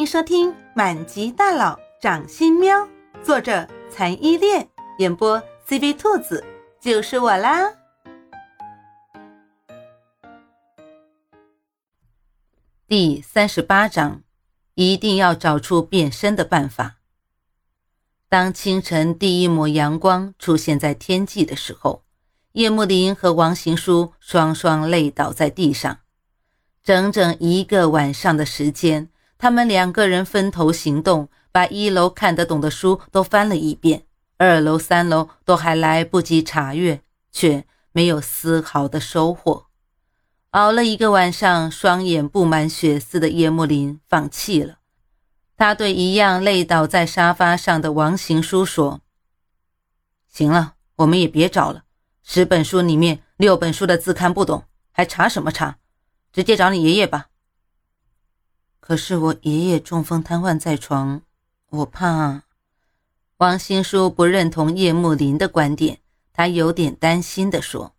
迎收听《满级大佬掌心喵》，作者残依恋，演播 CV 兔子，就是我啦。第三十八章，一定要找出变身的办法。当清晨第一抹阳光出现在天际的时候，叶慕林和王行书双双累倒在地上，整整一个晚上的时间。他们两个人分头行动，把一楼看得懂的书都翻了一遍，二楼、三楼都还来不及查阅，却没有丝毫的收获。熬了一个晚上，双眼布满血丝的叶慕林放弃了。他对一样累倒在沙发上的王行书说：“行了，我们也别找了。十本书里面六本书的字看不懂，还查什么查？直接找你爷爷吧。”可是我爷爷中风瘫痪在床，我怕。王新书不认同叶慕林的观点，他有点担心地说：“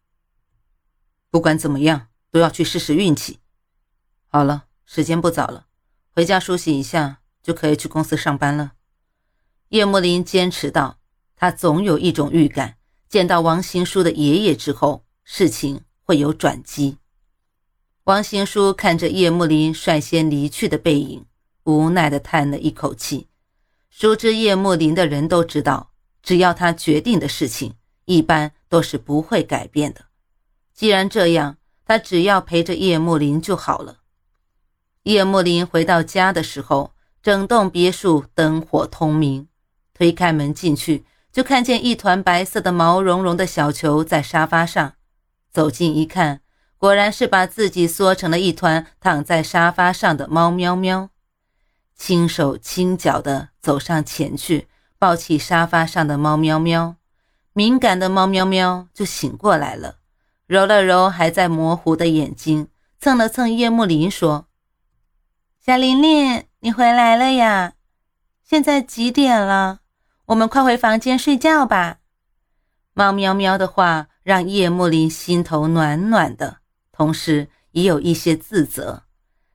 不管怎么样，都要去试试运气。”好了，时间不早了，回家梳洗一下就可以去公司上班了。叶慕林坚持道：“他总有一种预感，见到王新书的爷爷之后，事情会有转机。”王行书看着叶慕林率先离去的背影，无奈地叹了一口气。熟知叶慕林的人都知道，只要他决定的事情，一般都是不会改变的。既然这样，他只要陪着叶慕林就好了。叶慕林回到家的时候，整栋别墅灯火通明。推开门进去，就看见一团白色的毛茸茸的小球在沙发上。走近一看。果然是把自己缩成了一团，躺在沙发上的猫喵喵，轻手轻脚地走上前去，抱起沙发上的猫喵喵。敏感的猫喵喵就醒过来了，揉了揉还在模糊的眼睛，蹭了蹭叶慕林，说：“小琳琳，你回来了呀？现在几点了？我们快回房间睡觉吧。”猫喵喵的话让叶慕林心头暖暖的。同时也有一些自责。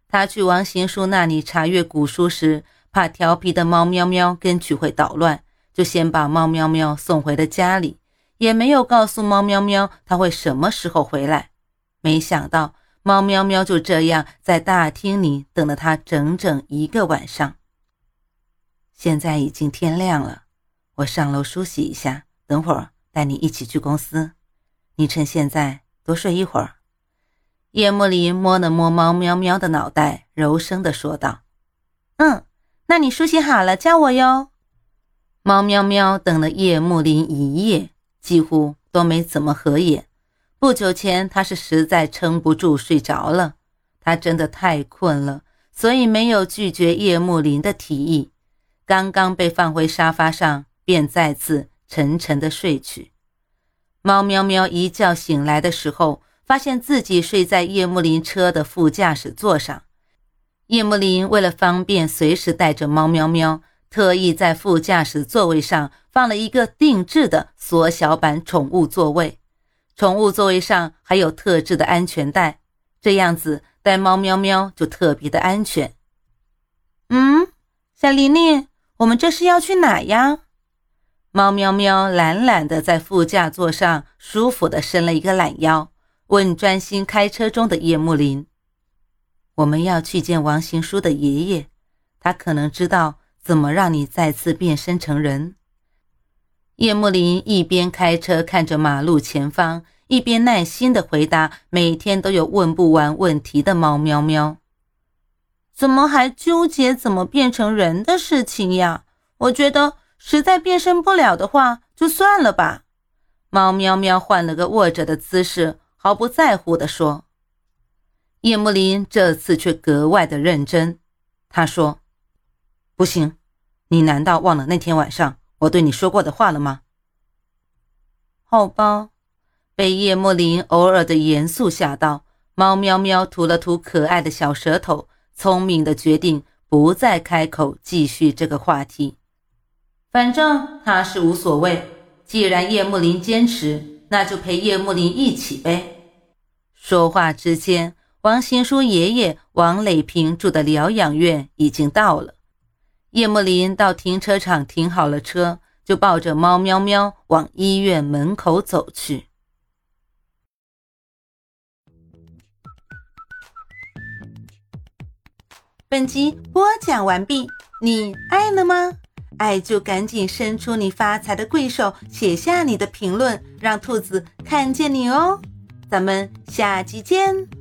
他去王行书那里查阅古书时，怕调皮的猫喵喵跟去会捣乱，就先把猫喵喵送回了家里，也没有告诉猫喵喵他会什么时候回来。没想到猫喵喵就这样在大厅里等了他整整一个晚上。现在已经天亮了，我上楼梳洗一下，等会儿带你一起去公司。你趁现在多睡一会儿。叶幕林摸了摸猫喵喵的脑袋，柔声地说道：“嗯，那你梳洗好了叫我哟。”猫喵喵等了叶幕林一夜，几乎都没怎么合眼。不久前，他是实在撑不住睡着了。他真的太困了，所以没有拒绝叶幕林的提议。刚刚被放回沙发上，便再次沉沉的睡去。猫喵喵一觉醒来的时候。发现自己睡在叶慕林车的副驾驶座上。叶慕林为了方便随时带着猫喵喵，特意在副驾驶座位上放了一个定制的缩小版宠物座位。宠物座位上还有特制的安全带，这样子带猫喵喵就特别的安全。嗯，小琳琳，我们这是要去哪呀？猫喵喵懒懒的在副驾座上舒服的伸了一个懒腰。问专心开车中的叶慕林：“我们要去见王行书的爷爷，他可能知道怎么让你再次变身成人。”叶慕林一边开车看着马路前方，一边耐心的回答每天都有问不完问题的猫喵喵：“怎么还纠结怎么变成人的事情呀？我觉得实在变身不了的话，就算了吧。”猫喵喵换了个卧着的姿势。毫不在乎地说：“叶慕林这次却格外的认真。他说：‘不行，你难道忘了那天晚上我对你说过的话了吗？’好吧。”被叶慕林偶尔的严肃吓到，猫喵喵吐了吐可爱的小舌头，聪明的决定不再开口继续这个话题。反正他是无所谓，既然叶慕林坚持，那就陪叶慕林一起呗。说话之间，王行书爷爷王磊平住的疗养院已经到了。叶慕林到停车场停好了车，就抱着猫喵喵往医院门口走去。本集播讲完毕，你爱了吗？爱就赶紧伸出你发财的贵手，写下你的评论，让兔子看见你哦。咱们下期见。